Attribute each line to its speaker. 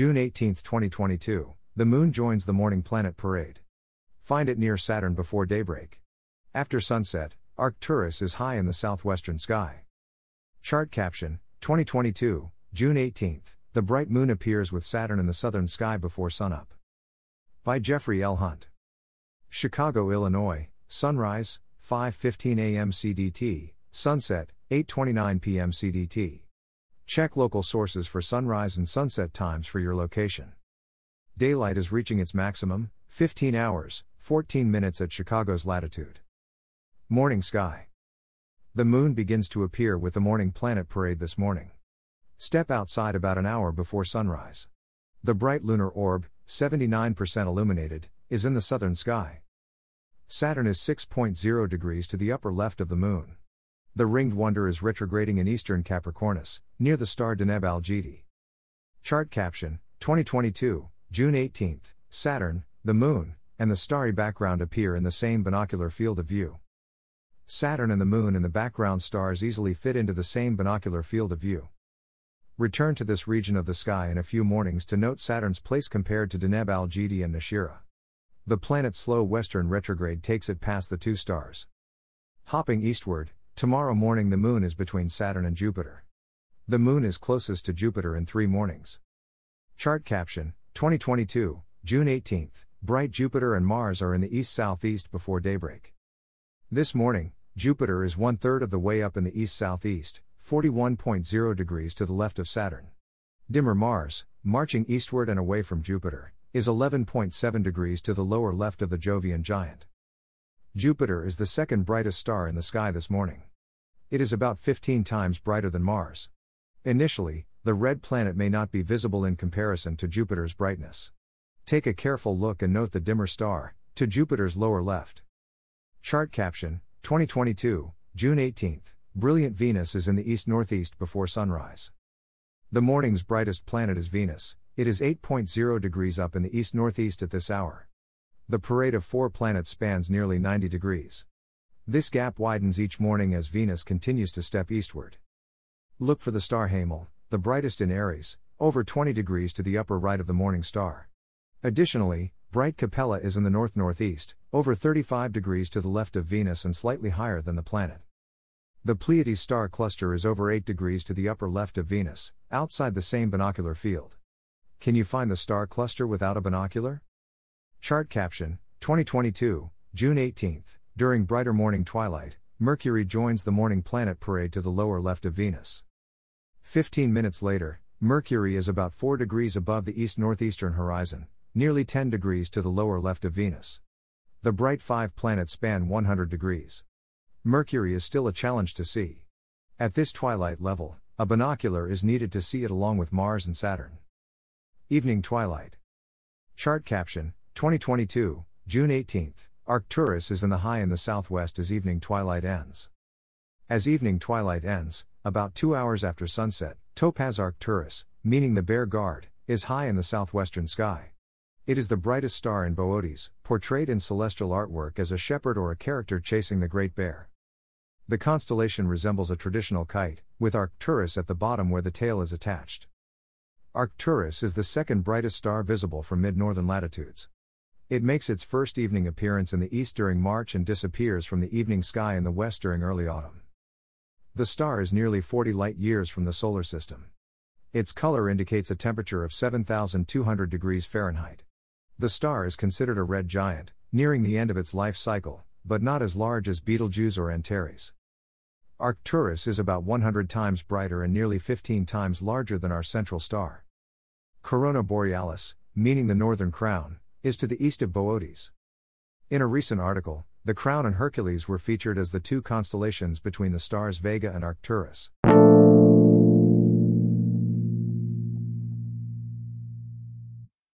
Speaker 1: June 18, 2022, the Moon joins the morning planet parade. Find it near Saturn before daybreak. After sunset, Arcturus is high in the southwestern sky. Chart caption 2022, June 18, the bright moon appears with Saturn in the southern sky before sunup. By Jeffrey L. Hunt. Chicago, Illinois, sunrise 5:15 a.m. CDT, sunset 8:29 p.m. CDT. Check local sources for sunrise and sunset times for your location. Daylight is reaching its maximum, 15 hours, 14 minutes at Chicago's latitude. Morning sky. The moon begins to appear with the morning planet parade this morning. Step outside about an hour before sunrise. The bright lunar orb, 79% illuminated, is in the southern sky. Saturn is 6.0 degrees to the upper left of the moon. The ringed wonder is retrograding in eastern Capricornus, near the star Deneb Algedi. Chart caption 2022, June 18, Saturn, the Moon, and the starry background appear in the same binocular field of view. Saturn and the Moon and the background stars easily fit into the same binocular field of view. Return to this region of the sky in a few mornings to note Saturn's place compared to Deneb Algedi and Nashira. The planet's slow western retrograde takes it past the two stars. Hopping eastward, tomorrow morning the moon is between Saturn and Jupiter. The moon is closest to Jupiter in three mornings. Chart caption 2022, June 18th. Bright Jupiter and Mars are in the east southeast before daybreak. This morning, Jupiter is one third of the way up in the east southeast, 41.0 degrees to the left of Saturn. Dimmer Mars, marching eastward and away from Jupiter, is 11.7 degrees to the lower left of the Jovian giant. Jupiter is the second brightest star in the sky this morning. It is about 15 times brighter than Mars. Initially, the red planet may not be visible in comparison to Jupiter's brightness. Take a careful look and note the dimmer star, to Jupiter's lower left. Chart caption 2022, June 18th. Brilliant Venus is in the east northeast before sunrise. The morning's brightest planet is Venus, it is 8.0 degrees up in the east northeast at this hour. The parade of four planets spans nearly 90 degrees. This gap widens each morning as Venus continues to step eastward. Look for the star Hamal, the brightest in Aries, over 20 degrees to the upper right of the morning star. Additionally, bright Capella is in the north northeast, over 35 degrees to the left of Venus and slightly higher than the planet. The Pleiades star cluster is over 8 degrees to the upper left of Venus, outside the same binocular field. Can you find the star cluster without a binocular? Chart caption 2022, June 18th. During brighter morning twilight, Mercury joins the morning planet parade to the lower left of Venus. 15 minutes later, Mercury is about 4 degrees above the east northeastern horizon, nearly 10 degrees to the lower left of Venus. The bright five planets span 100 degrees. Mercury is still a challenge to see. At this twilight level, a binocular is needed to see it along with Mars and Saturn. Evening Twilight. Chart caption 2022, June 18th. Arcturus is in the high in the southwest as evening twilight ends. As evening twilight ends, about two hours after sunset, Topaz Arcturus, meaning the Bear Guard, is high in the southwestern sky. It is the brightest star in Boötes, portrayed in celestial artwork as a shepherd or a character chasing the Great Bear. The constellation resembles a traditional kite, with Arcturus at the bottom where the tail is attached. Arcturus is the second brightest star visible from mid northern latitudes. It makes its first evening appearance in the east during March and disappears from the evening sky in the west during early autumn. The star is nearly 40 light years from the solar system. Its color indicates a temperature of 7,200 degrees Fahrenheit. The star is considered a red giant, nearing the end of its life cycle, but not as large as Betelgeuse or Antares. Arcturus is about 100 times brighter and nearly 15 times larger than our central star. Corona Borealis, meaning the Northern Crown, is to the east of Boötes. In a recent article, the Crown and Hercules were featured as the two constellations between the stars Vega and Arcturus.